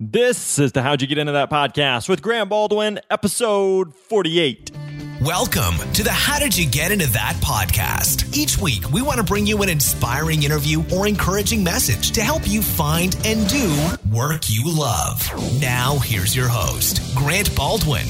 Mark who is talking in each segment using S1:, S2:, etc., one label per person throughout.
S1: This is the How'd You Get Into That podcast with Grant Baldwin, episode 48.
S2: Welcome to the How Did You Get Into That podcast. Each week, we want to bring you an inspiring interview or encouraging message to help you find and do work you love. Now, here's your host, Grant Baldwin.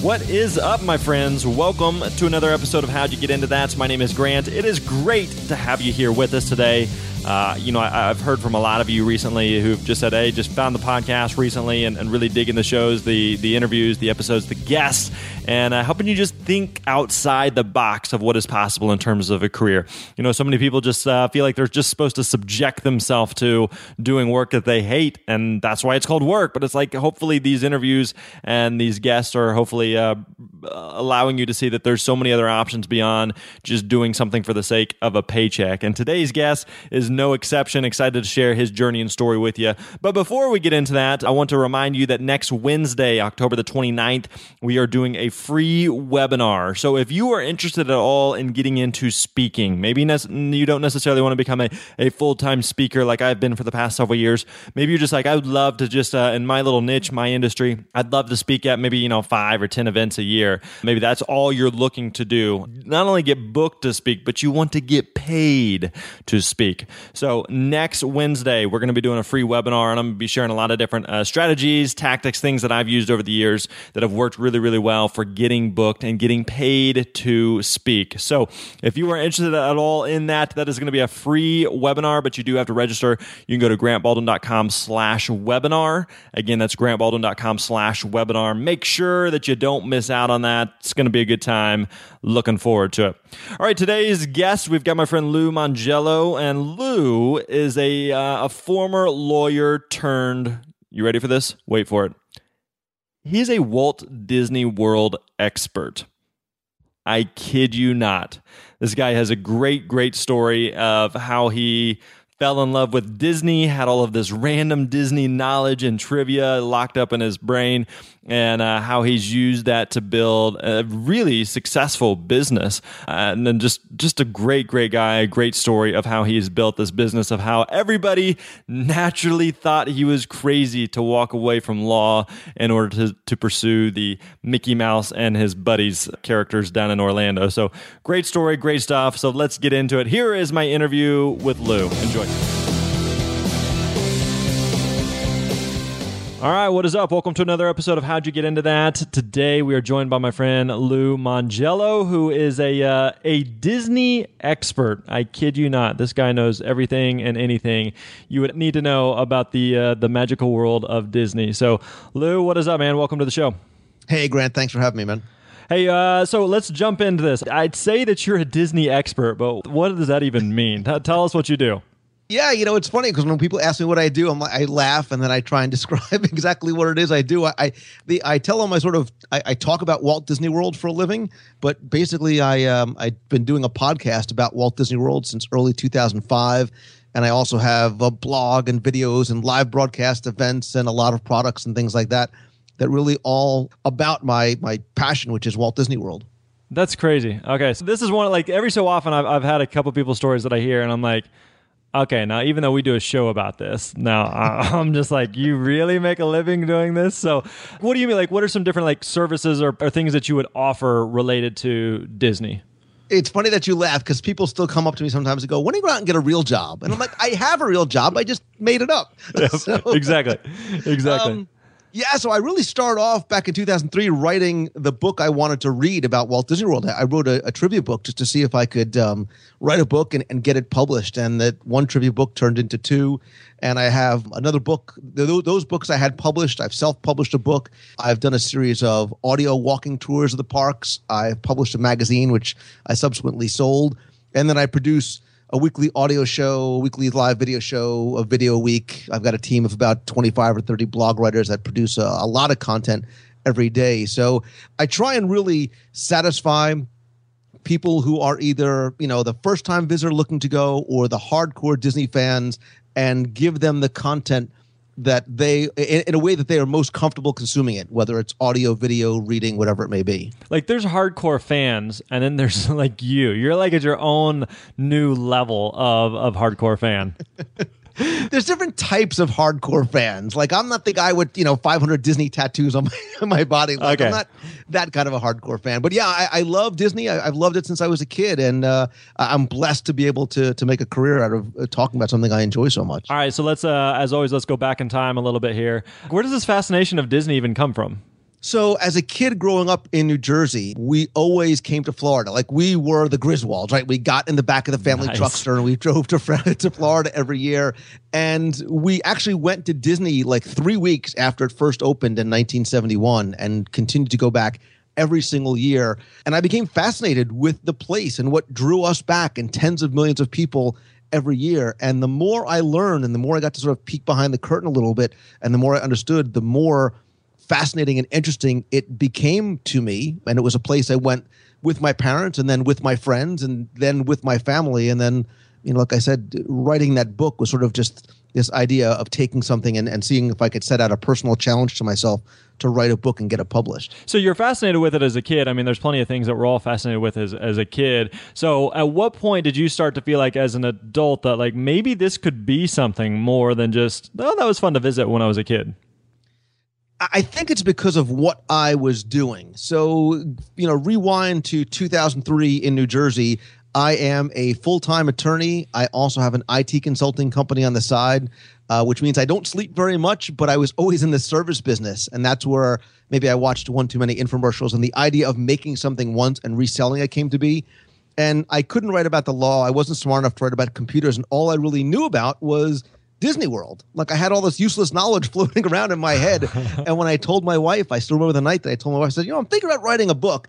S1: What is up, my friends? Welcome to another episode of How'd You Get Into That. My name is Grant. It is great to have you here with us today. Uh, you know, I, have heard from a lot of you recently who've just said, "Hey, just found the podcast recently and, and really digging the shows, the the interviews, the episodes, the guests, and uh, helping you just think outside the box of what is possible in terms of a career." You know, so many people just uh, feel like they're just supposed to subject themselves to doing work that they hate, and that's why it's called work. But it's like hopefully these interviews and these guests are hopefully uh, allowing you to see that there's so many other options beyond just doing something for the sake of a paycheck. And today's guest is no exception. Excited to share his journey and story with you. But before we get into that, I want to remind you that next Wednesday, October the 29th, we are doing a free webinar. So if you are interested at all in getting into speaking, maybe you don't necessarily want to become a, a full time speaker like I've been for the past several years. Maybe you're just like, I would love to just, uh, in my little niche, my industry, I'd love to speak at maybe, you know, five or 10 events a year. Maybe that's all you're looking to do. Not only get booked to speak, but you want to get paid to speak. So next Wednesday, we're going to be doing a free webinar, and I'm going to be sharing a lot of different uh, strategies, tactics, things that I've used over the years that have worked really, really well for getting booked and getting paid to speak. So if you are interested at all in that, that is going to be a free webinar, but you do have to register. You can go to grantbaldwin.com slash webinar. Again, that's grantbaldwin.com slash webinar. Make sure that you don't miss out on that. It's going to be a good time. Looking forward to it. All right, today's guest, we've got my friend Lou Mongello, and Lou is a uh, a former lawyer turned. You ready for this? Wait for it. He's a Walt Disney World expert. I kid you not. This guy has a great, great story of how he fell in love with Disney, had all of this random Disney knowledge and trivia locked up in his brain, and uh, how he's used that to build a really successful business. Uh, and then just just a great, great guy, a great story of how he's built this business, of how everybody naturally thought he was crazy to walk away from law in order to, to pursue the Mickey Mouse and his buddies characters down in Orlando. So great story, great stuff. So let's get into it. Here is my interview with Lou. Enjoy. All right, what is up? Welcome to another episode of How'd You Get Into That. Today we are joined by my friend Lou Mongello, who is a uh, a Disney expert. I kid you not. This guy knows everything and anything you would need to know about the uh, the magical world of Disney. So, Lou, what is up, man? Welcome to the show.
S3: Hey, Grant. Thanks for having me, man.
S1: Hey, uh, so let's jump into this. I'd say that you're a Disney expert, but what does that even mean? Tell us what you do.
S3: Yeah, you know, it's funny because when people ask me what I do, I'm like, I laugh and then I try and describe exactly what it is I do. I, I the I tell them I sort of I, I, talk about Walt Disney World for a living, but basically I um I've been doing a podcast about Walt Disney World since early 2005, and I also have a blog and videos and live broadcast events and a lot of products and things like that that really all about my my passion, which is Walt Disney World.
S1: That's crazy. Okay, so this is one like every so often I've I've had a couple people stories that I hear and I'm like Okay, now even though we do a show about this, now I'm just like, you really make a living doing this? So, what do you mean? Like, what are some different like services or, or things that you would offer related to Disney?
S3: It's funny that you laugh because people still come up to me sometimes and go, "When are you going out and get a real job?" And I'm like, "I have a real job. I just made it up."
S1: Yep, so, exactly, exactly. Um,
S3: yeah, so I really started off back in 2003 writing the book I wanted to read about Walt Disney World. I wrote a, a trivia book just to see if I could um, write a book and, and, get it published. And that one trivia book turned into two. And I have another book. Those books I had published. I've self published a book. I've done a series of audio walking tours of the parks. I've published a magazine, which I subsequently sold. And then I produce a weekly audio show, a weekly live video show, a video a week. I've got a team of about 25 or 30 blog writers that produce a, a lot of content every day. So I try and really satisfy people who are either, you know, the first time visitor looking to go or the hardcore Disney fans and give them the content – that they in, in, a way that they are most comfortable consuming it whether it's audio video reading whatever it may be.
S1: Like there's hardcore fans and then there's like you. You're like at your own new level of of hardcore fan
S3: there's different types of hardcore fans. Like I'm not the guy with you know 500 Disney tattoos on my, on my body. Like
S1: Okay.
S3: I'm not that kind of a hardcore fan. But yeah, I, I love Disney. I, I've loved it since I was a kid, and uh, I'm blessed to be able to to make a career out of uh, talking about something I enjoy so much.
S1: All right, so let's, uh, as always, let's go back in time a little bit here. Where does this fascination of Disney even come from?
S3: So, as a kid growing up in New Jersey, we always came to Florida. Like we were the Griswolds, right? We got in the back of the family
S1: Nice.
S3: truckster and we drove to to Florida every year. And we actually went to Disney like three weeks after it first opened in 1971, and continued to go back every single year. And I became fascinated with the place and what drew us back, and tens of millions of people every year. And the more I learned, and the more I got to sort of peek behind the curtain a little bit, and the more I understood, the more fascinating and interesting it became to me. And it was a place I went with my parents and then with my friends and then with my family. And then, you know, like I said, writing that book was sort of just this idea of taking something and, and seeing if I could set out a personal challenge to myself to write a book and get it published.
S1: So you're fascinated with it as a kid. I mean, there's plenty of things that we're all fascinated with as, as a kid. So at what point did you start to feel like as an adult that like maybe this could be something more than just, oh, that was fun to visit when I was a kid?
S3: I think it's because of what I was doing. So, you know, rewind to 2003 in New Jersey. I am a full time attorney. I also have an IT consulting company on the side, uh, which means I don't sleep very much, but I was always in the service business. And that's where maybe I watched one too many infomercials and the idea of making something once and reselling it came to be. And I couldn't write about the law. I wasn't smart enough to write about computers. And all I really knew about was Disney World. Like I had all this useless knowledge floating around in my head. and when I told my wife, I still remember the night that I told my wife, I said, you know, I'm thinking about writing a book.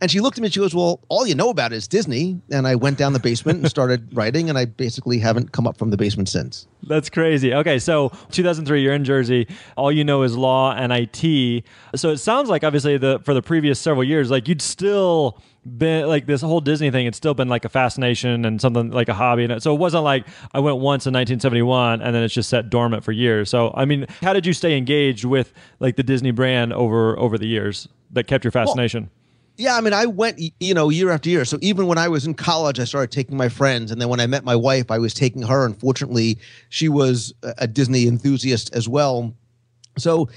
S3: And she looked at me and she goes, Well, all you know about is Disney. And I went down the basement and started writing, and I basically haven't come up from the basement since.
S1: That's crazy. Okay, so 2003, you're in Jersey. All you know is law and IT. So it sounds like obviously the for the previous several years, like you'd still been like this whole Disney thing. It's still been like a fascination and something like a hobby. And so it wasn't like I went once in 1971 and then it's just set dormant for years. So I mean, how did you stay engaged with like the Disney brand over over the years that kept your fascination?
S3: Yeah, I mean, I went, you know, year after year. So even when I was in college, I started taking my friends, and then when I met my wife, I was taking her. Unfortunately, she was a a Disney enthusiast as well. So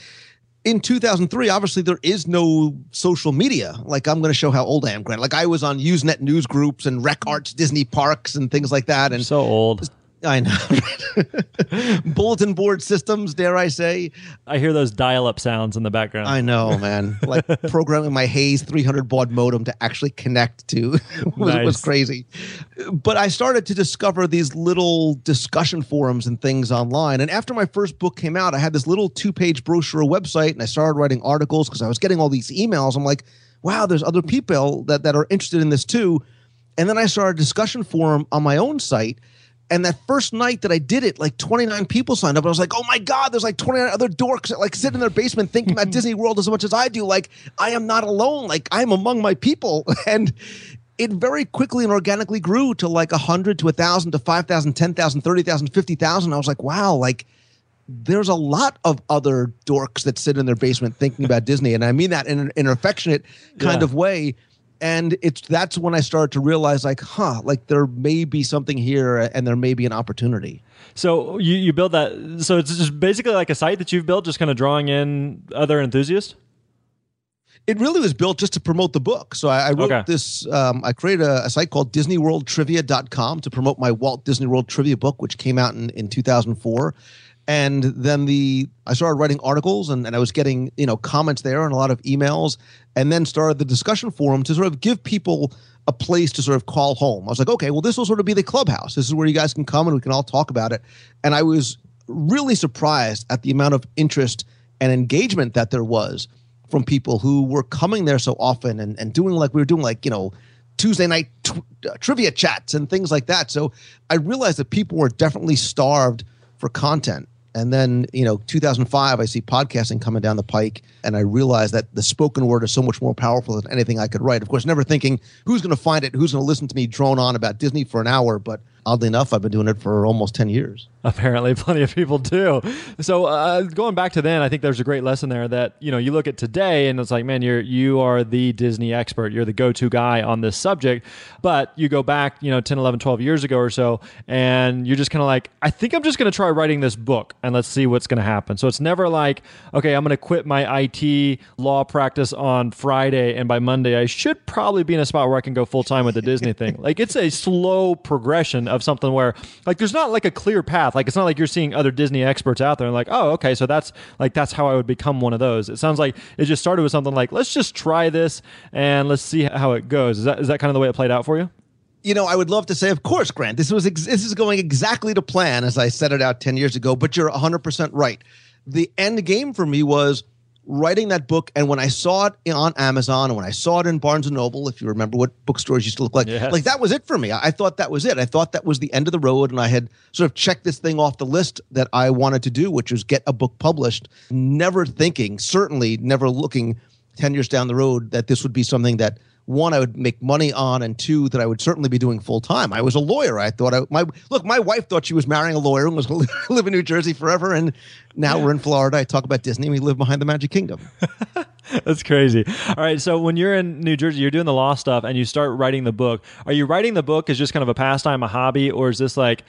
S3: in 2003, obviously there is no social media. Like I'm going to show how old I am, Grant. Like I was on Usenet news groups and Rec Arts Disney parks and things like that. And
S1: so old.
S3: I know bulletin board systems, dare I say?
S1: I hear those dial-up sounds in the background.
S3: I know, man. Like programming my Hayes 300 baud modem to actually connect to was,
S1: Nice.
S3: was crazy. But I started to discover these little discussion forums and things online. And after my first book came out, I had this little two page brochure website and I started writing articles because I was getting all these emails. I'm like, wow, there's other people that, that are interested in this too. And then I started a discussion forum on my own site. And that first night that I did it, like 29 people signed up. I was like, oh my God, there's like 29 other dorks that like sit in their basement thinking about Disney World as much as I do. Like, I am not alone. Like, I'm among my people. And it very quickly and organically grew to like 100 to 1,000 to 5,000, 10,000, 30,000, 50,000. I was like, wow, like, there's a lot of other dorks that sit in their basement thinking about Disney, and I mean that in an, in an affectionate kind
S1: Yeah.
S3: of way. And it's that's when I started to realize, like, huh, like there may be something here, and there may be an opportunity.
S1: So you you build that. So it's just basically like a site that you've built, just kind of drawing in other enthusiasts.
S3: It really was built just to promote the book. So I, I wrote
S1: Okay.
S3: this. Um, I created a, a site called DisneyWorldTrivia.com to promote my Walt Disney World Trivia book, which came out in, in 2004. And then the I started writing articles, and, and I was getting you know comments there and a lot of emails, and then started the discussion forum to sort of give people a place to sort of call home. I was like, okay, well, this will sort of be the clubhouse. This is where you guys can come and we can all talk about it. And I was really surprised at the amount of interest and engagement that there was from people who were coming there so often and, and doing like we were doing like you know tuesday night uh, trivia chats and things like that so i realized that people were definitely starved for content and then you know 2005 i see podcasting coming down the pike and i realized that the spoken word is so much more powerful than anything i could write. Of course never thinking who's going to find it who's going to listen to me drone on about disney for an hour but oddly enough, I've been doing it for almost 10 years.
S1: Apparently, plenty of people do. So, uh, going back to then, I think there's a great lesson there that you know you look at today, and it's like, man, you're you are the Disney expert. You're the go-to guy on this subject. But you go back, you know, 10, 11, 12 years ago or so, and you're just kind of like, I think I'm just going to try writing this book, and let's see what's going to happen. So it's never like, okay, I'm going to quit my IT law practice on Friday, and by Monday I should probably be in a spot where I can go full time with the Disney thing. Like it's a slow progression of something where like there's not like a clear path. Like it's not like you're seeing other Disney experts out there and like, oh, okay, so that's like that's how I would become one of those. It sounds like it just started with something like, let's just try this and let's see how it goes. Is that is that kind of the way it played out for you?
S3: You know, I would love to say, of course, Grant, this was ex- this is going exactly to plan as I set it out 10 years ago, but you're 100% right. The end game for me was writing that book and when i saw it on amazon and when i saw it in barnes and noble if you remember what bookstores used to look like
S1: Yes.
S3: like that was it for me I, I thought that was it i thought that was the end of the road and i had sort of checked this thing off the list that i wanted to do which was get a book published never thinking certainly never looking 10 years down the road that this would be something that one I would make money on, and two that I would certainly be doing full time. I was a lawyer. I thought I my look. My wife thought she was marrying a lawyer and was going to live in New Jersey forever. And now we're in Florida. I talk about Disney. We live behind the Magic Kingdom.
S1: That's crazy. All right, so when you're in New Jersey, you're doing the law stuff, and you start writing the book. Are you writing the book as just kind of a pastime, a hobby, or is this like,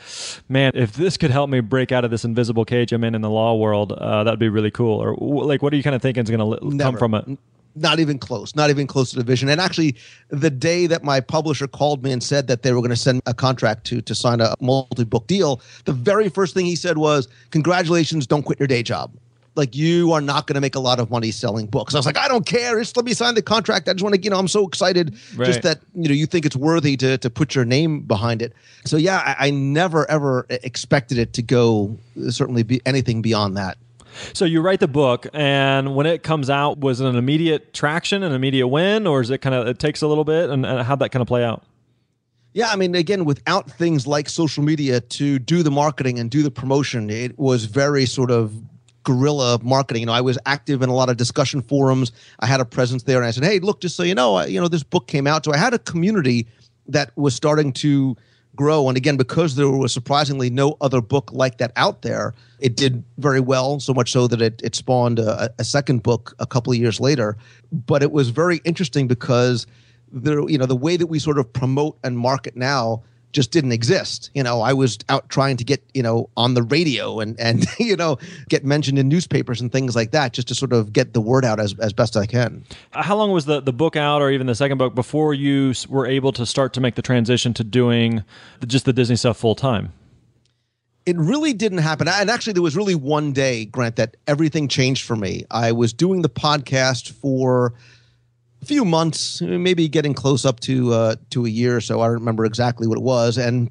S1: man, if this could help me break out of this invisible cage I'm in in the law world, uh, that'd be really cool? Or like, what are you kind of thinking is going to come from it?
S3: Not even close. Not even close to the vision. And actually, the day that my publisher called me and said that they were going to send a contract to to sign a multi book deal, the very first thing he said was, "Congratulations! Don't quit your day job." Like you are not going to make a lot of money selling books. I was like, I don't care. Just let me sign the contract. I just want to, you know, I'm so excited.
S1: Right.
S3: Just that you know you think it's worthy to to put your name behind it. So yeah, I, I never ever expected it to go certainly be anything beyond that.
S1: So you write the book, and when it comes out, was it an immediate traction, an immediate win, or is it kind of it takes a little bit, and, and how'd that kind of play out?
S3: Yeah, I mean, again, without things like social media to do the marketing and do the promotion, it was very sort of guerrilla marketing. You know, I was active in a lot of discussion forums. I had a presence there, and I said, "Hey, look, just so you know, I, you know, this book came out." So I had a community that was starting to grow. And again, because there was surprisingly no other book like that out there, it did very well. So much so that it it spawned a, a second book a couple of years later. But it was very interesting because the you know the way that we sort of promote and market now just didn't exist. You know, I was out trying to get you know on the radio and and you know get mentioned in newspapers and things like that just to sort of get the word out as as best I can.
S1: Uh, how long was the, the book out, or even the second book, before you were able to start to make the transition to doing the, just the Disney stuff full time?
S3: it really didn't happen. And actually, there was really one day, Grant, that everything changed for me. I was doing the podcast for few months, maybe getting close up to uh, to a year or so. I don't remember exactly what it was. And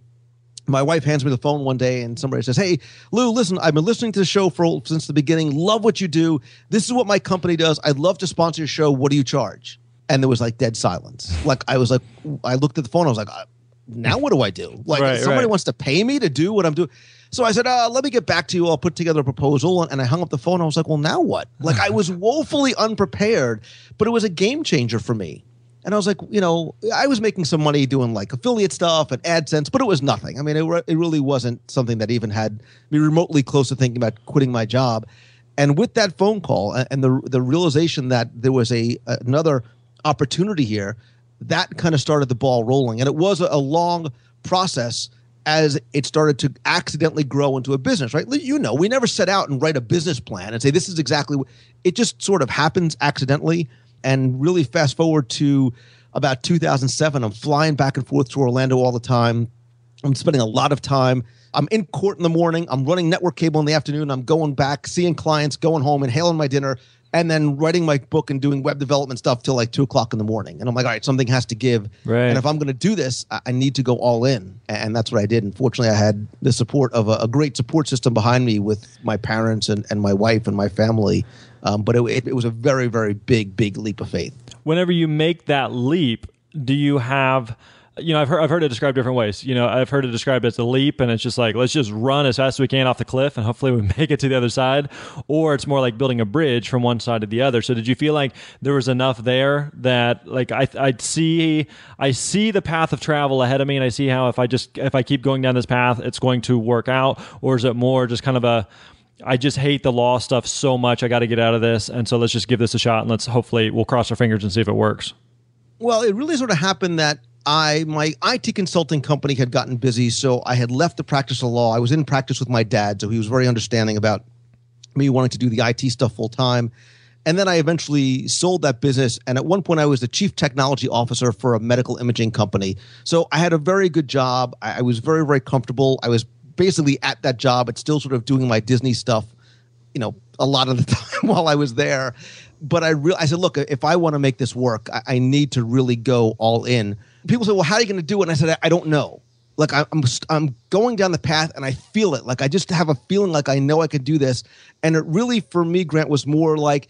S3: my wife hands me the phone one day, and somebody says, "Hey, Lou, listen, I've been listening to the show for since the beginning. Love what you do. This is what my company does. I'd love to sponsor your show. What do you charge?" And there was like dead silence. Like I was like, I looked at the phone. I was like, uh, "Now what do I do? Like
S1: Right,
S3: somebody
S1: right.
S3: wants to pay me to do what I'm doing." So I said, uh, "Let me get back to you. I'll put together a proposal." And I hung up the phone. I was like, "Well, now what?" Like I was woefully unprepared, but it was a game changer for me. And I was like, you know, I was making some money doing like affiliate stuff and AdSense, but it was nothing. I mean, it, re- it really wasn't something that even had me remotely close to thinking about quitting my job. And with that phone call and the the realization that there was a another opportunity here, that kind of started the ball rolling. And it was a, a long process as it started to accidentally grow into a business, right? You know, we never set out and write a business plan and say this is exactly what it just sort of happens accidentally. And really fast forward to about 2007, I'm flying back and forth to Orlando all the time. I'm spending a lot of time. I'm in court in the morning. I'm running network cable in the afternoon. I'm going back, seeing clients, going home, inhaling my dinner, and then writing my book and doing web development stuff till like two o'clock in the morning. And I'm like, all right, something has to give.
S1: Right.
S3: And if I'm going to do this, I need to go all in. And that's what I did. And fortunately, I had the support of a, a great support system behind me with my parents and, and my wife and my family. Um, but it, it, it was a very, very big, big leap of faith.
S1: Whenever you make that leap, do you have you know, I've heard I've heard it described different ways. You know, I've heard it described as a leap, and it's just like let's just run as fast as we can off the cliff, and hopefully we make it to the other side. Or it's more like building a bridge from one side to the other. So did you feel like there was enough there that like I I see I see the path of travel ahead of me, and I see how if I just if I keep going down this path, it's going to work out, or is it more just kind of a I just hate the law stuff so much. I got to get out of this, and so let's just give this a shot, and let's hopefully we'll cross our fingers and see if it works.
S3: Well, it really sort of happened that I my IT consulting company had gotten busy, so I had left the practice of law. I was in practice with my dad, so he was very understanding about me wanting to do the IT stuff full time. And then I eventually sold that business. And at one point, I was the chief technology officer for a medical imaging company. So I had a very good job. I, I was very, very comfortable. I was basically at that job, but still sort of doing my Disney stuff, you know, a lot of the time while I was there. But I, re- I said, look, if I want to make this work, I, I need to really go all in people say, "Well, how are you going to do it?" And I said, "I don't know. Like I'm I'm going down the path and I feel it. Like I just have a feeling like I know I could do this." And it really for me, Grant, was more like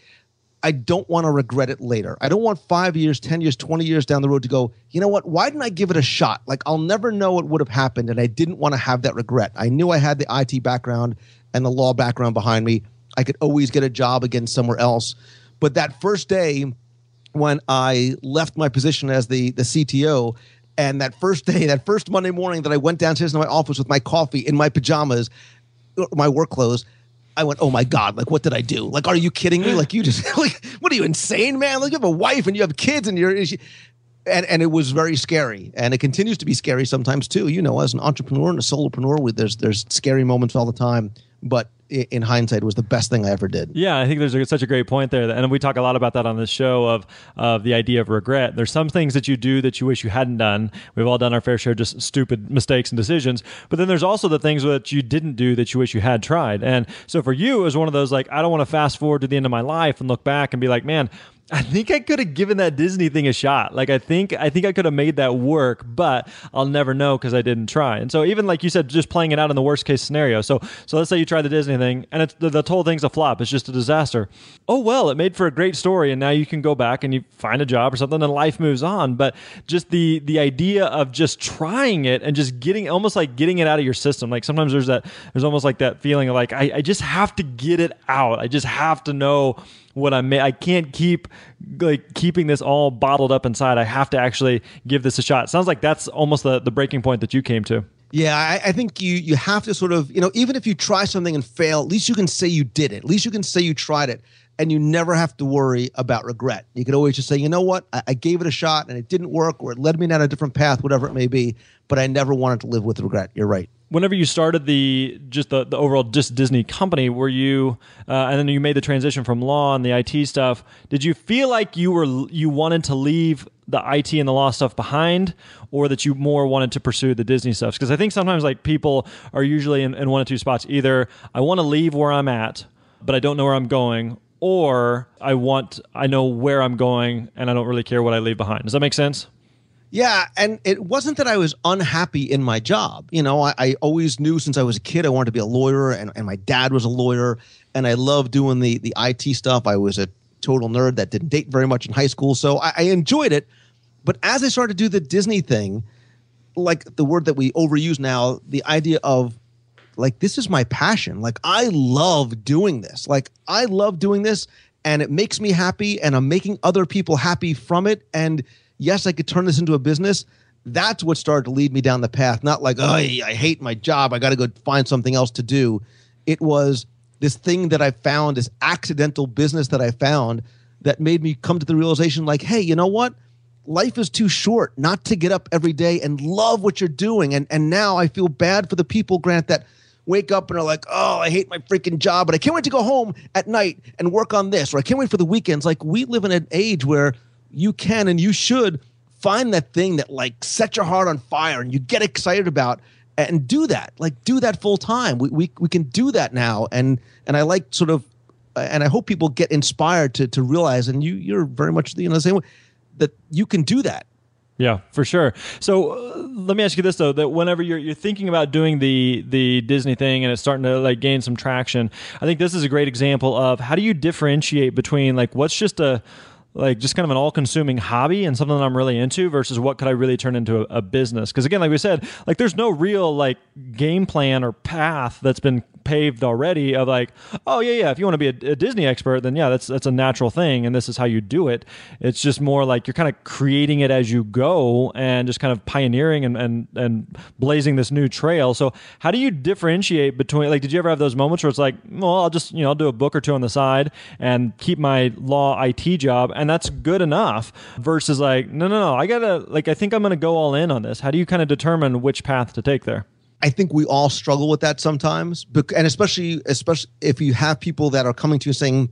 S3: I don't want to regret it later. I don't want five years, 10 years, 20 years down the road to go, you know what? Why didn't I give it a shot? Like, I'll never know what would have happened. And I didn't want to have that regret. I knew I had the IT background and the law background behind me. I could always get a job again somewhere else. But that first day, when I left my position as the the CTO. And that first day, that first Monday morning that I went downstairs to my office with my coffee in my pajamas, my work clothes, I went, oh my God, like, what did I do? Like, are you kidding me? Like, you just, like, what are you insane, man? Like, you have a wife and you have kids and you're, and, and it was very scary. And it continues to be scary sometimes too. You know, as an entrepreneur and a solopreneur, there's, there's scary moments all the time. But in hindsight was the best thing I ever did.
S1: Yeah, I think there's a, such a great point there, and we talk a lot about that on this show of of the idea of regret. There's some things that you do that you wish you hadn't done. We've all done our fair share of just stupid mistakes and decisions, but then there's also the things that you didn't do that you wish you had tried. And so for you, it was one of those like I don't want to fast forward to the end of my life and look back and be like, man, I think I could have given that Disney thing a shot. Like I think I think I could have made that work, but I'll never know because I didn't try. And so even like you said, just playing it out in the worst case scenario. So so let's say you try the Disney thing and it's the, the whole thing's a flop. It's just a disaster. Oh well, it made for a great story, and now you can go back and you find a job or something, and life moves on. But just the the idea of just trying it and just getting almost like getting it out of your system. Like sometimes there's that there's almost like that feeling of like I, I just have to get it out. I just have to know what I'm. I can't keep like keeping this all bottled up inside. I have to actually give this a shot. sounds like that's almost the the breaking point that you came to.
S3: Yeah, I, I, think you you have to sort of you know even if you try something and fail, at least you can say you did it. At least you can say you tried it, and you never have to worry about regret. You can always just say, you know what, I, I gave it a shot and it didn't work, or it led me down a different path, whatever it may be. But I never wanted to live with regret. You're right
S1: whenever you started the just the, the overall just Disney company, were you uh, and then you made the transition from law and the IT stuff? Did you feel like you were you wanted to leave the IT and the law stuff behind, or that you more wanted to pursue the Disney stuff? Because I think sometimes like people are usually in, in one of two spots: either I want to leave where I'm at, but I don't know where I'm going, or I want I know where I'm going and I don't really care what I leave behind. Does that make sense?
S3: Yeah, and it wasn't that I was unhappy in my job. You know, I, I, always knew since I was a kid I wanted to be a lawyer, and, and my dad was a lawyer, and I loved doing the the IT stuff. I was a total nerd that didn't date very much in high school, so I, I enjoyed it. But as I started to do the Disney thing, like the word that we overuse now, the idea of like this is my passion. Like I love doing this. Like I love doing this, and it makes me happy, and I'm making other people happy from it, and yes, I could turn this into a business. That's what started to lead me down the path. Not like, oh, I hate my job. I got to go find something else to do. It was this thing that I found, this accidental business that I found that made me come to the realization like, hey, you know what? Life is too short not to get up every day and love what you're doing. And and now I feel bad for the people, Grant, that wake up and are like, oh, I hate my freaking job, but I can't wait to go home at night and work on this, or I can't wait for the weekends. Like we live in an age where you can and you should find that thing that like sets your heart on fire and you get excited about and do that. Like do that full time. We, we, we can do that now. And and i like sort of and i hope people get inspired to to realize and you you're very much you know the same way that you can do that
S1: yeah, for sure. So uh, let me ask you this though: that whenever you're you're thinking about doing the the Disney thing and it's starting to like gain some traction, I think this is a great example of how do you differentiate between like what's just a like just kind of an all-consuming hobby and something that I'm really into versus what could I really turn into a, a business? Because again, like we said, like there's no real like game plan or path that's been paved already of like, oh yeah, yeah, if you want to be a, a, Disney expert, then yeah, that's that's a natural thing, and this is how you do it. It's just more like you're kind of creating it as you go and just kind of pioneering and and and blazing this new trail. So how do you differentiate between like? Did you ever have those moments where it's like, well, I'll just you know I'll do a book or two on the side and keep my law IT job, and that's good enough. Versus like, no, no, no, I gotta like I think I'm gonna go all in on this. How do you kind of determine which path to take there?
S3: I think we all struggle with that sometimes, and especially especially if you have people that are coming to you saying,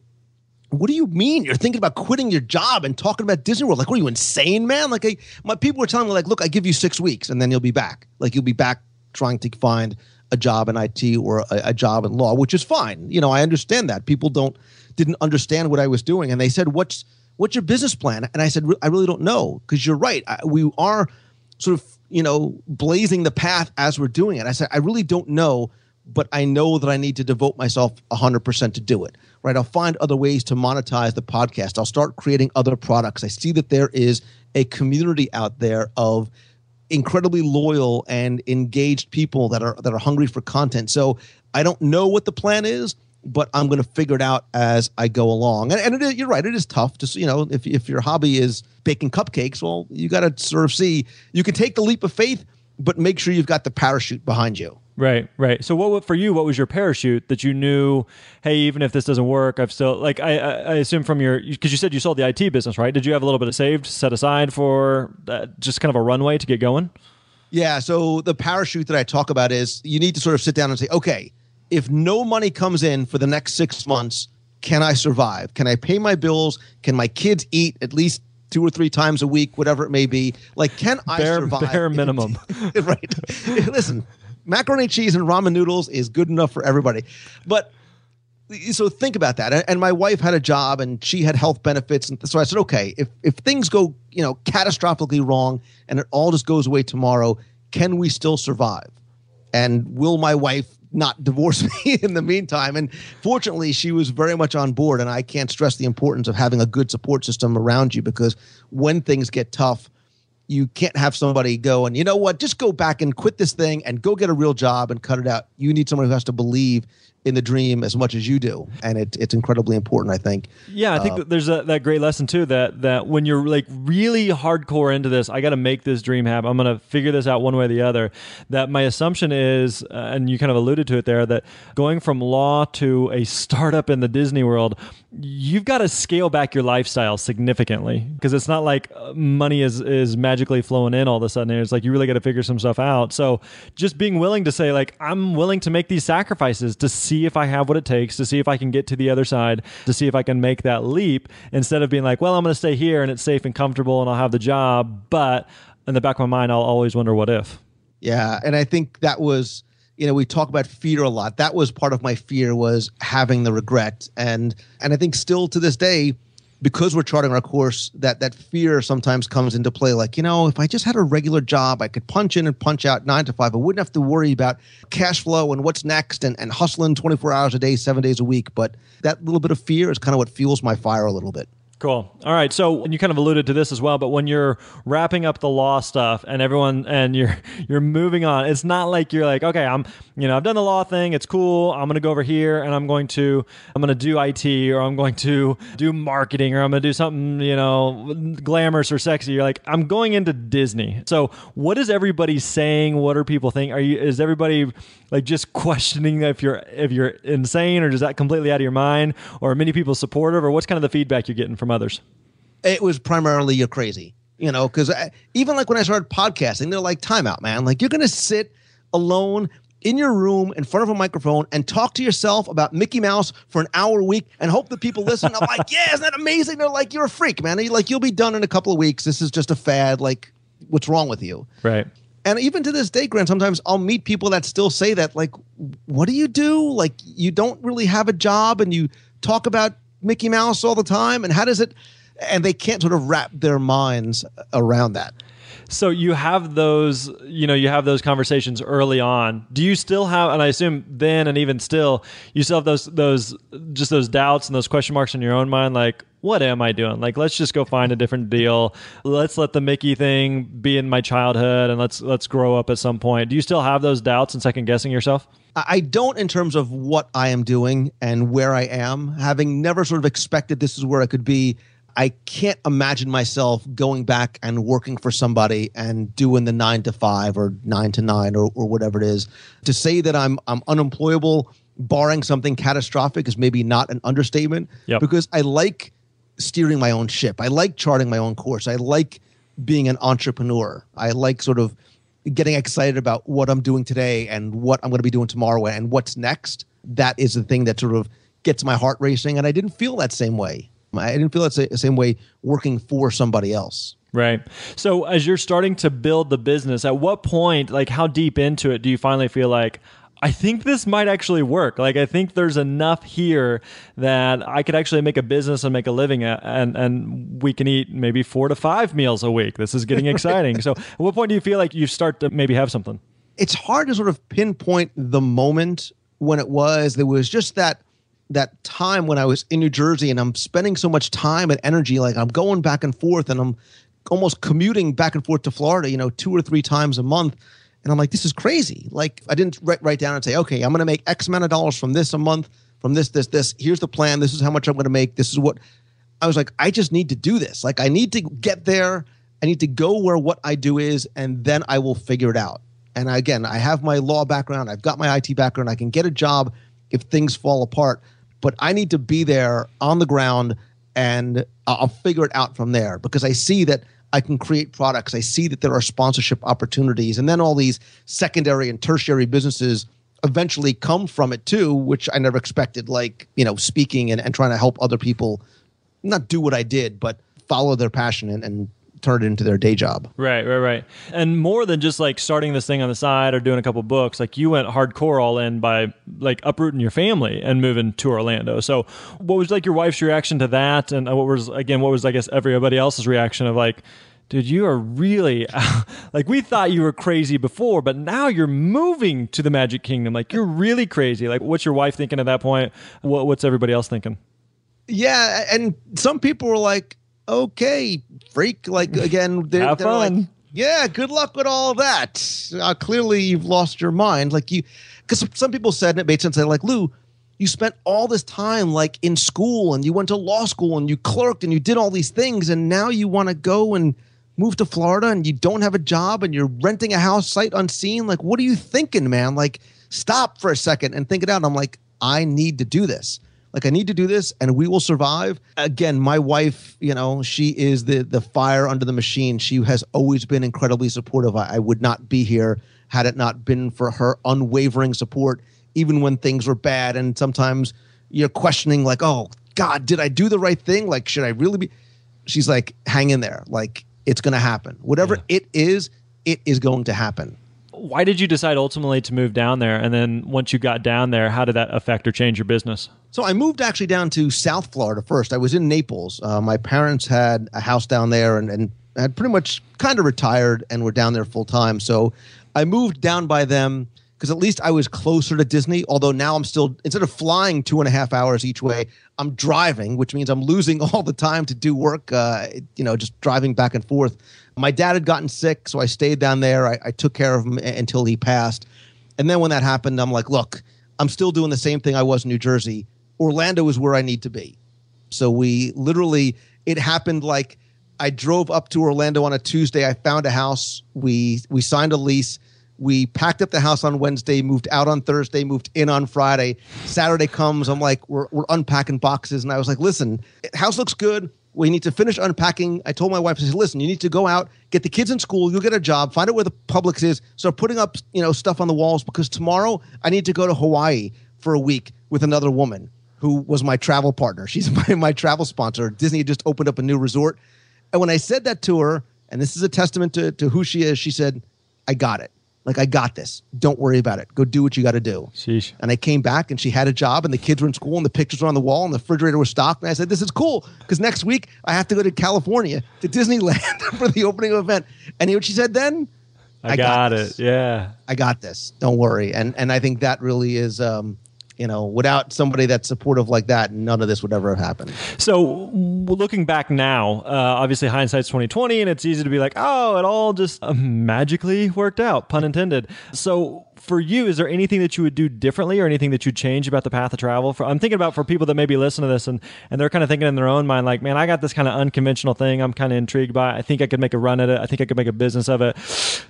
S3: "What do you mean you're thinking about quitting your job and talking about Disney World? Like, what are you insane, man? Like, I, my people were telling me, like, look, I give you six weeks, and then you'll be back. Like, you'll be back trying to find a job in IT or a, a job in law, which is fine. You know, I understand that people don't didn't understand what I was doing, and they said, "What's what's your business plan?" And I said, "I really don't know," because you're right. I, we are sort of you know, blazing the path as we're doing it. I said, I really don't know, but I know that I need to devote myself 100% to do it, right? I'll find other ways to monetize the podcast. I'll start creating other products. I see that there is a community out there of incredibly loyal and engaged people that are that are hungry for content. So I don't know what the plan is, but I'm going to figure it out as I go along. And, and it is, you're right, it is tough to, you know, if, if your hobby is baking cupcakes, well, you got to sort of see, you can take the leap of faith, but make sure you've got the parachute behind you.
S1: Right, right. So, what for you? What was your parachute that you knew? Hey, even if this doesn't work, I've still like I, I assume from your because you said you sold the IT business, right? Did you have a little bit of saved set aside for uh, just kind of a runway to get going?
S3: Yeah. So the parachute that I talk about is you need to sort of sit down and say, okay, if no money comes in for the next six months, can I survive? Can I pay my bills? Can my kids eat at least two or three times a week, whatever it may be? Like, can I
S1: bare,
S3: survive?
S1: Bare minimum.
S3: right. Listen, macaroni cheese and ramen noodles is good enough for everybody. But so think about that. And my wife had a job and she had health benefits. And so I said, okay, if, if things go, you know, catastrophically wrong and it all just goes away tomorrow, can we still survive? And will my wife not divorce me in the meantime. And fortunately, she was very much on board. And I can't stress the importance of having a good support system around you because when things get tough, you can't have somebody go and you know what just go back and quit this thing and go get a real job and cut it out you need someone who has to believe in the dream as much as you do, and it, it's incredibly important. I think.
S1: Yeah, I think uh, that there's a, that great lesson too. That that when you're like really hardcore into this, I got to make this dream happen. I'm going to figure this out one way or the other. That my assumption is, uh, and you kind of alluded to it there, that going from law to a startup in the Disney world, you've got to scale back your lifestyle significantly because it's not like uh, money is is magically flowing in all of a sudden. It's like you really got to figure some stuff out. So just being willing to say like I'm willing to make these sacrifices to see see if I have what it takes, to see if I can get to the other side, to see if I can make that leap instead of being like, well, I'm going to stay here and it's safe and comfortable and I'll have the job. But in the back of my mind, I'll always wonder what if.
S3: Yeah. And I think that was, you know, we talk about fear a lot. That was part of my fear was having the regret. And, and I think still to this day, because we're charting our course, that that fear sometimes comes into play. Like, you know, if I just had a regular job, I could punch in and punch out nine to five. I wouldn't have to worry about cash flow and what's next and, and hustling 24 hours a day, seven days a week. But that little bit of fear is kind of what fuels my fire a little bit.
S1: Cool. All right. So and you kind of alluded to this as well, but when you're wrapping up the law stuff and everyone and you're you're moving on, it's not like you're like, okay, I'm you know, I've done the law thing, it's cool. I'm gonna go over here and I'm going to I'm gonna do IT or I'm going to do marketing or I'm gonna do something, you know, glamorous or sexy. You're like, I'm going into Disney. So what is everybody saying? What are people thinking? Are you is everybody like just questioning if you're if you're insane or is that completely out of your mind? Or many people supportive or what's kind of the feedback you're getting from from others?
S3: It was primarily you're crazy, you know, because even like when I started podcasting, they're like, timeout, man. Like you're going to sit alone in your room in front of a microphone and talk to yourself about Mickey Mouse for an hour a week and hope that people listen. I'm like, yeah, isn't that amazing? They're like, you're a freak, man. You're like, you'll be done in a couple of weeks. This is just a fad. Like, what's wrong with you?
S1: Right.
S3: And even to this day, Grant, sometimes I'll meet people that still say that. Like, what do you do? Like, you don't really have a job and you talk about Mickey Mouse all the time? And how does it? And they can't sort of wrap their minds around that.
S1: So you have those, you know, you have those conversations early on. Do you still have, and I assume then and even still, you still have those, those, just those doubts and those question marks in your own mind, like, what am I doing? Like, let's just go find a different deal. Let's let the Mickey thing be in my childhood, and let's let's grow up at some point. Do you still have those doubts and second guessing yourself?
S3: I don't in terms of what I am doing and where I am. Having never sort of expected this is where I could be, I can't imagine myself going back and working for somebody and doing the nine to five or nine to nine or, or whatever it is. To say that I'm I'm unemployable, barring something catastrophic, is maybe not an understatement.
S1: Yep.
S3: Because I like steering my own ship. I like charting my own course. I like being an entrepreneur. I like sort of getting excited about what I'm doing today and what I'm going to be doing tomorrow and what's next. That is the thing that sort of gets my heart racing. And I didn't feel that same way. I didn't feel that same way working for somebody else.
S1: Right. So as you're starting to build the business, at what point, like how deep into it do you finally feel like, I think this might actually work. Like I think there's enough here that I could actually make a business and make a living at, and and we can eat maybe 4 to 5 meals a week. This is getting exciting. so, at what point do you feel like you start to maybe have something?
S3: It's hard to sort of pinpoint the moment when it was. There was just that that time when I was in New Jersey and I'm spending so much time and energy like I'm going back and forth and I'm almost commuting back and forth to Florida, you know, two or three times a month and I'm like, this is crazy. Like, I didn't write, write down and say, okay, I'm going to make X amount of dollars from this a month, from this, this, this. Here's the plan. This is how much I'm going to make. This is what I was like, I just need to do this. Like, I need to get there. I need to go where what I do is, and then I will figure it out. And again, I have my law background, I've got my IT background. I can get a job if things fall apart, but I need to be there on the ground and uh, I'll figure it out from there because I see that I can create products. I see that there are sponsorship opportunities. And then all these secondary and tertiary businesses eventually come from it too, which I never expected, like, you know, speaking and, and trying to help other people not do what I did, but follow their passion and, and turn it into their day job.
S1: Right, right, right. And more than just like starting this thing on the side or doing a couple books, like you went hardcore all in by like uprooting your family and moving to Orlando. So, what was like your wife's reaction to that? And uh, what was, again, what was, I guess, everybody else's reaction of like, dude, you are really like we thought you were crazy before, but now you're moving to the Magic Kingdom. Like you're really crazy. Like, what's your wife thinking at that point? What, what's everybody else thinking?
S3: Yeah, and some people were like, okay, freak. Like again, they're,
S1: Have
S3: they're
S1: fun.
S3: like, yeah, good luck with all that. Uh, clearly, you've lost your mind. Like you, because some people said, and it made sense. They're like, Lou, you spent all this time like in school, and you went to law school, and you clerked, and you did all these things, and now you want to go and move to Florida, and you don't have a job, and you're renting a house sight unseen. Like, what are you thinking, man? Like, stop for a second and think it out. And I'm like, I need to do this. Like I need to do this and we will survive. Again, my wife, you know, she is the the fire under the machine. She has always been incredibly supportive. I, I would not be here had it not been for her unwavering support, even when things were bad. And sometimes you're questioning, like, oh God, did I do the right thing? Like, should I really be? She's like, hang in there. Like, it's gonna happen. Whatever
S1: Yeah.
S3: it is, it is going to happen.
S1: Why did you decide ultimately to move down there? And then once you got down there, how did that affect or change your business?
S3: So I moved actually down to South Florida first. I was in Naples. Uh, my parents had a house down there and, and had pretty much kind of retired and were down there full time. So I moved down by them because at least I was closer to Disney. Although now I'm still, instead of flying two and a half hours each way, I'm driving, which means I'm losing all the time to do work, uh, you know, just driving back and forth. My dad had gotten sick, so I stayed down there. I, I took care of him until he passed. And then when that happened, I'm like, look, I'm still doing the same thing I was in New Jersey. Orlando is where I need to be. So we literally, it happened like I drove up to Orlando on a Tuesday. I found a house. We we signed a lease. We packed up the house on Wednesday, moved out on Thursday, moved in on Friday. Saturday comes, I'm like, we're, we're unpacking boxes. And I was like, listen, house looks good. We need to finish unpacking. I told my wife, I said, listen, you need to go out, get the kids in school, you'll get a job, find out where the Publix is, start putting up, you know, stuff on the walls because tomorrow I need to go to Hawaii for a week with another woman who was my travel partner. She's my, my travel sponsor. Disney had just opened up a new resort. And when I said that to her, and this is a testament to, to who she is, she said, I got it. Like, I got this. Don't worry about it. Go do what you got to do.
S1: Sheesh.
S3: And I came back and she had a job and the kids were in school and the pictures were on the wall and the refrigerator was stocked. And I said, This is cool because next week I have to go to California to Disneyland for the opening event. And you know what she said then?
S1: I, got, it.
S3: this.
S1: Yeah.
S3: I got this. Don't worry. And and I think that really is um, you know, without somebody that's supportive like that, none of this would ever have happened.
S1: So, looking back now, uh, obviously hindsight's twenty twenty, and it's easy to be like, "Oh, it all just uh, magically worked out," pun intended. So, for you, is there anything that you would do differently, or anything that you'd change about the path of travel? For I'm thinking about for people that maybe listen to this and and they're kind of thinking in their own mind, like, "Man, I got this kind of unconventional thing. I'm kind of intrigued by. I think I could make a run at it. I think I could make a business of it.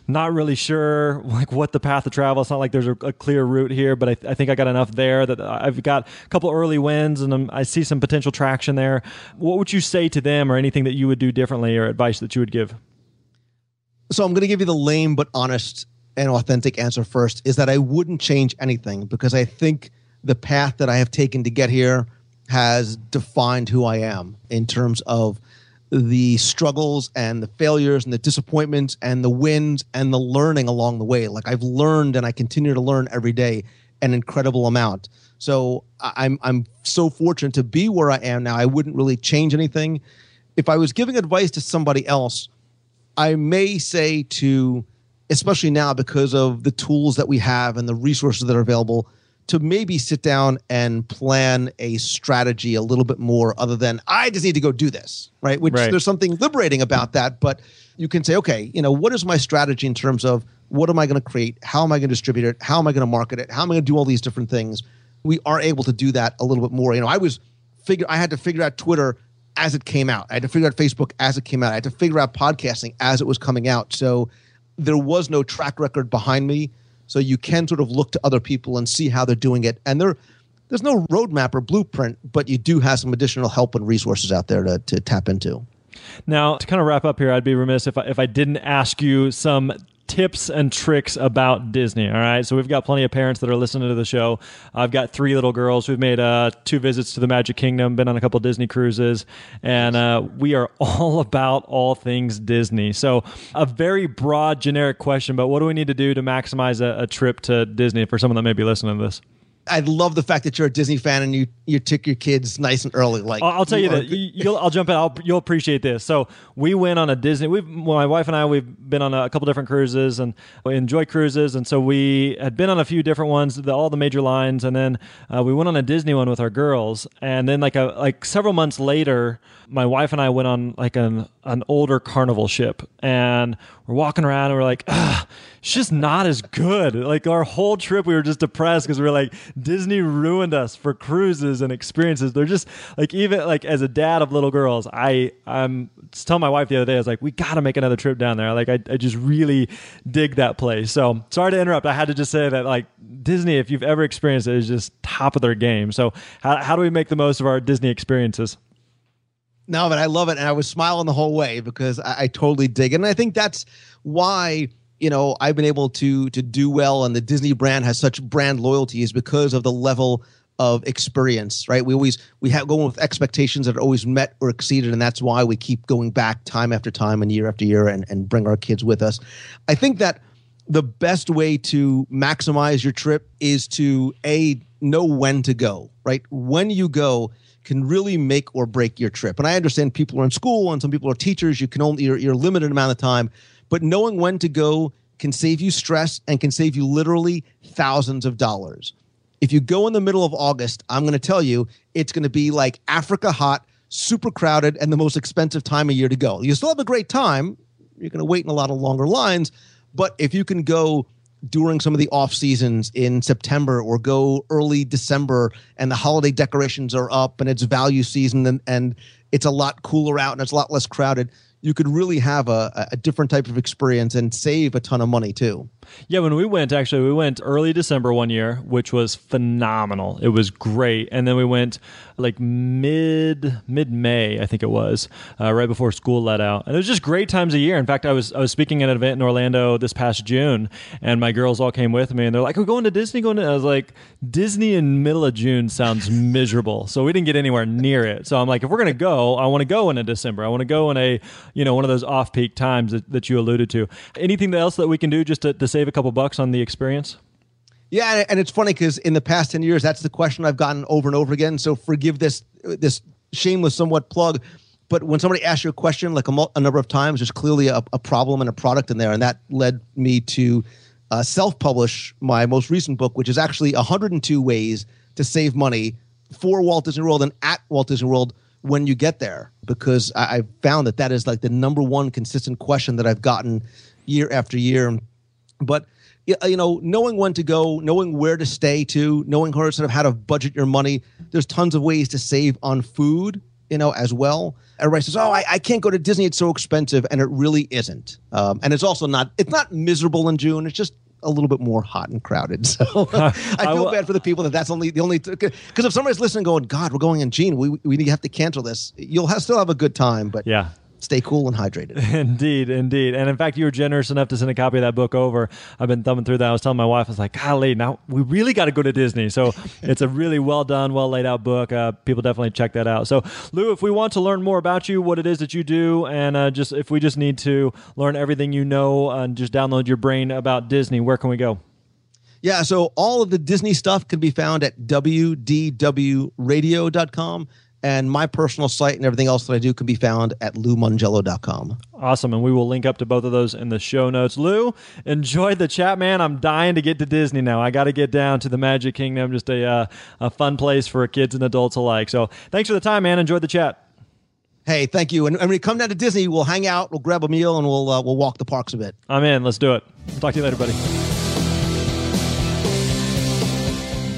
S1: Not really sure like what the path of travel. It's not like there's a, a clear route here, but I, I think I got enough there that I've got a couple early wins and I'm, I see some potential traction there. What would you say to them, or anything that you would do differently, or advice that you would give?
S3: So I'm going to give you the lame but honest and authentic answer first is that I wouldn't change anything because I think the path that I have taken to get here has defined who I am in terms of the struggles and the failures and the disappointments and the wins and the learning along the way. Like I've learned and I continue to learn every day an incredible amount. So I'm I'm so fortunate to be where I am now. I wouldn't really change anything. If I was giving advice to somebody else, I may say to, especially now because of the tools that we have and the resources that are available, to maybe sit down and plan a strategy a little bit more other than I just need to go do this, right? Which
S1: Right.
S3: there's something liberating about that, but you can say, okay, you know, what is my strategy in terms of what am I going to create? How am I going to distribute it? How am I going to market it? How am I going to do all these different things? We are able to do that a little bit more. You know, I was figure I had to figure out Twitter as it came out. I had to figure out Facebook as it came out. I had to figure out podcasting as it was coming out. So there was no track record behind me. So you can sort of look to other people and see how they're doing it. And there, there's no roadmap or blueprint, but you do have some additional help and resources out there to, to tap into.
S1: Now, to kind of wrap up here, I'd be remiss if I, if I didn't ask you some tips and tricks about Disney. All right. So we've got plenty of parents that are listening to the show. I've got three little girls. We've made uh, two visits to the Magic Kingdom, been on a couple Disney cruises, and uh, we are all about all things Disney. So a very broad, generic question, but what do we need to do to maximize a, a trip to Disney for someone that may be listening to this?
S3: I love the fact that you're a Disney fan and you you took your kids nice and early. Like
S1: I'll, I'll tell you
S3: are
S1: that you, you'll, I'll jump in. I'll, you'll appreciate this. So we went on a Disney. We've well, my wife and I we've been on a couple different cruises and we enjoy cruises. And so we had been on a few different ones, the, all the major lines, and then uh, we went on a Disney one with our girls. And then like a like several months later, my wife and I went on like an an older Carnival ship, and we're walking around and we're like, ah, it's just not as good. Like our whole trip, we were just depressed because we were like, Disney ruined us for cruises and experiences. They're just like even like as a dad of little girls, I I'm just telling my wife the other day, I was like, we got to make another trip down there. Like I, I just really dig that place. So sorry to interrupt. I had to just say that like Disney, if you've ever experienced it, is just top of their game. So how how do we make the most of our Disney experiences?
S3: No, but I love it, and I was smiling the whole way because I, I totally dig it, and I think that's why you know I've been able to to do well, and the Disney brand has such brand loyalty is because of the level of experience, right? We always we have going with expectations that are always met or exceeded, and that's why we keep going back time after time and year after year, and and bring our kids with us. I think that the best way to maximize your trip is to a know when to go right when you go can really make or break your trip and i understand people are in school and some people are teachers you can only you're limited amount of time but knowing when to go can save you stress and can save you literally thousands of dollars. If you go in the middle of august i'm going to tell you it's going to be like africa hot super crowded and the most expensive time of year to go. You still have a great time you're going to wait in a lot of longer lines but if you can go during some of the off seasons in September or go early December and the holiday decorations are up and it's value season and, and it's a lot cooler out and it's a lot less crowded, you could really have a, a different type of experience and save a ton of money too.
S1: Yeah, when we went, actually, we went early December one year, which was phenomenal. It was great, and then we went like mid mid May, I think it was, uh, right before school let out, and it was just great times of year. In fact, I was I was speaking at an event in Orlando this past June, and my girls all came with me, and they're like, "We're going to Disney." Going to, I was like, "Disney in middle of June sounds miserable," so we didn't get anywhere near it. So I'm like, if we're gonna go, I want to go in a December. I want to go in a you know one of those off peak times that, that you alluded to. Anything else that we can do just to, to save a couple bucks on the experience?
S3: Yeah, and it's funny because in the past ten years, that's the question I've gotten over and over again. So forgive this this shameless somewhat plug, but when somebody asks you a question like a, a number of times, there's clearly a, a, problem and a product in there, and that led me to uh, self-publish my most recent book, which is actually 102 ways to save money for Walt Disney World and at Walt Disney World when you get there, because I, I found that that is like the number one consistent question that I've gotten year after year. But you know, knowing when to go, knowing where to stay to, knowing how to sort of how to budget your money. There's tons of ways to save on food, you know, as well. Everybody says, "Oh, I, I can't go to Disney; it's so expensive," and it really isn't. Um, and it's also not. It's not miserable in June. It's just a little bit more hot and crowded. So I feel bad for the people that that's only the only because if somebody's listening, going, "God, we're going in Gene, We we have to cancel this." You'll have, still have a good time, but
S1: yeah,
S3: stay cool and hydrated.
S1: indeed, indeed. And in fact, you were generous enough to send a copy of that book over. I've been thumbing through that. I was telling my wife, I was like, golly, now we really got to go to Disney. So it's a really well done, well laid out book. Uh, people definitely check that out. So, Lou, if we want to learn more about you, what it is that you do, and uh, just if we just need to learn everything you know and just download your brain about Disney, where can we go?
S3: Yeah, so all of the Disney stuff can be found at wdwradio.com and my personal site and everything else that I do can be found at loumongello.com.
S1: Awesome. And we will link up to both of those in the show notes. Lou, enjoy the chat, man. I'm dying to get to Disney now. I got to get down to the Magic Kingdom, just a, uh, a fun place for kids and adults alike. So thanks for the time, man. Enjoy the chat.
S3: Hey, thank you. And, and when we come down to Disney, we'll hang out, we'll grab a meal, and we'll uh, we'll walk the parks a bit.
S1: I'm in. Let's do it. Talk to you later, buddy.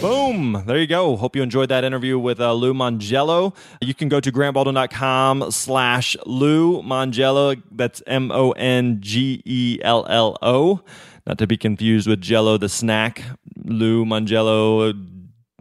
S1: Boom. There you go. Hope you enjoyed that interview with uh, Lou Mongello. You can go to grantbaldwin.com slash Lou Mongello. That's M O N G E L L O. Not to be confused with Jello the snack. Lou Mongello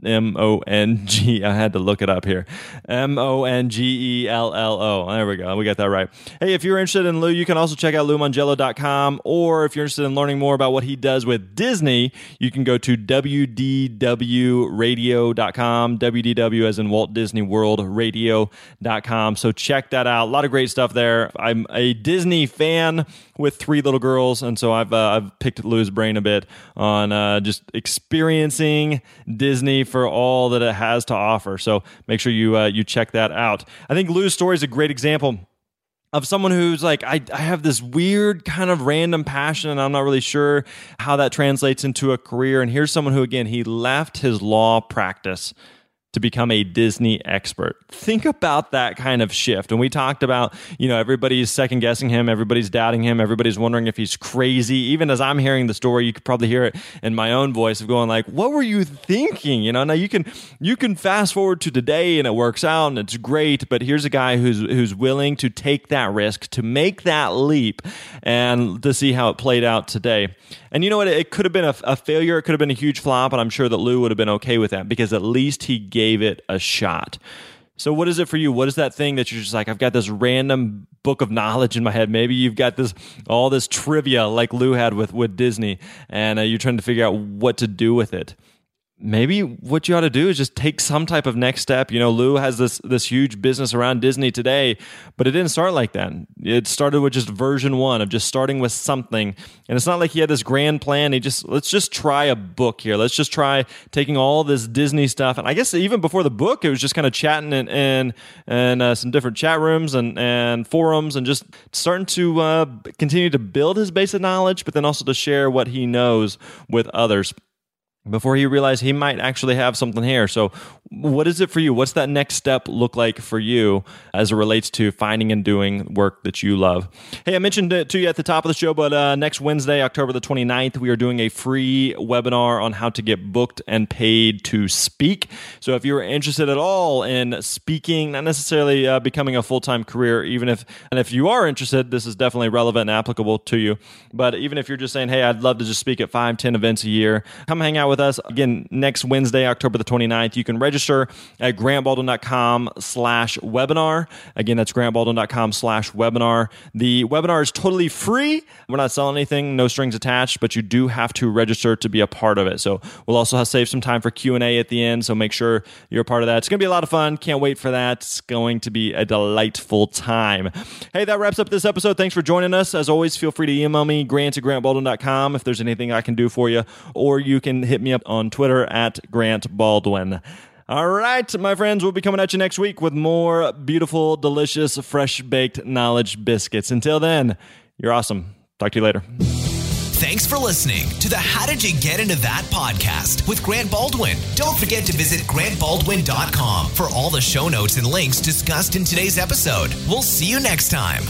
S1: M O N G. I had to look it up here. M O N G E L L O. There we go. We got that right. Hey, if you're interested in Lou, you can also check out LouMongello.com. Or if you're interested in learning more about what he does with Disney, you can go to WDWRadio.com. WDW as in Walt Disney World Radio.com. So check that out. A lot of great stuff there. I'm a Disney fan with three little girls, and so I've uh, I've picked Lou's brain a bit on uh, just experiencing Disney for all that it has to offer. So make sure you uh, you check that out. I think Lou's story is a great example of someone who's like I, I have this weird kind of random passion and i'm not really sure how that translates into a career and here's someone who again he left his law practice to become a Disney expert. Think about that kind of shift. And we talked about, you know, everybody's second guessing him, everybody's doubting him, everybody's wondering if he's crazy. Even as I'm hearing the story, you could probably hear it in my own voice of going like, "What were you thinking?" You know, now you can you can fast forward to today and it works out and it's great, but here's a guy who's who's willing to take that risk, to make that leap and to see how it played out today. And you know what? It could have been a, a failure, it could have been a huge flop, and I'm sure that Lou would have been okay with that because at least he gave it a shot. So, what is it for you? What is that thing that you're just like, I've got this random book of knowledge in my head? Maybe you've got this all this trivia like Lou had with with Disney, and uh, you're trying to figure out what to do with it maybe what you ought to do is just take some type of next step. You know, Lou has this this huge business around Disney today, but it didn't start like that. It started with just version one of just starting with something. And it's not like he had this grand plan. He just let's just try a book here. Let's just try taking all this Disney stuff. And I guess even before the book, it was just kind of chatting in and and uh, some different chat rooms and and forums and just starting to uh, continue to build his base of knowledge, but then also to share what he knows with others before he realized he might actually have something here. So, what is it for you? What's that next step look like for you as it relates to finding and doing work that you love? Hey, I mentioned it to you at the top of the show, but uh, next Wednesday, October the 29th, we are doing a free webinar on how to get booked and paid to speak. So, if you're interested at all in speaking, not necessarily uh, becoming a full time career, even if, and if you are interested, this is definitely relevant and applicable to you. But even if you're just saying, hey, I'd love to just speak at five, ten events a year, come hang out with with us. Again, next Wednesday, October the 29th, you can register at grantbaldwin.com slash webinar. Again, that's grantbaldwin.com slash webinar. The webinar is totally free. We're not selling anything, no strings attached, but you do have to register to be a part of it. So we'll also have save some time for Q&A at the end, so make sure you're a part of that. It's going to be a lot of fun. Can't wait for that. It's going to be a delightful time. Hey, that wraps up this episode. Thanks for joining us. As always, feel free to email me, grant at grantbaldwin.com if there's anything I can do for you, or you can hit me up on Twitter at Grant Baldwin. All right, my friends, we'll be coming at you next week with more beautiful, delicious, fresh baked knowledge biscuits. Until then, you're awesome. Talk to you later.
S2: Thanks for listening to the How Did You Get Into That podcast with Grant Baldwin. Don't forget to visit grantbaldwin.com for all the show notes and links discussed in today's episode. We'll see you next time.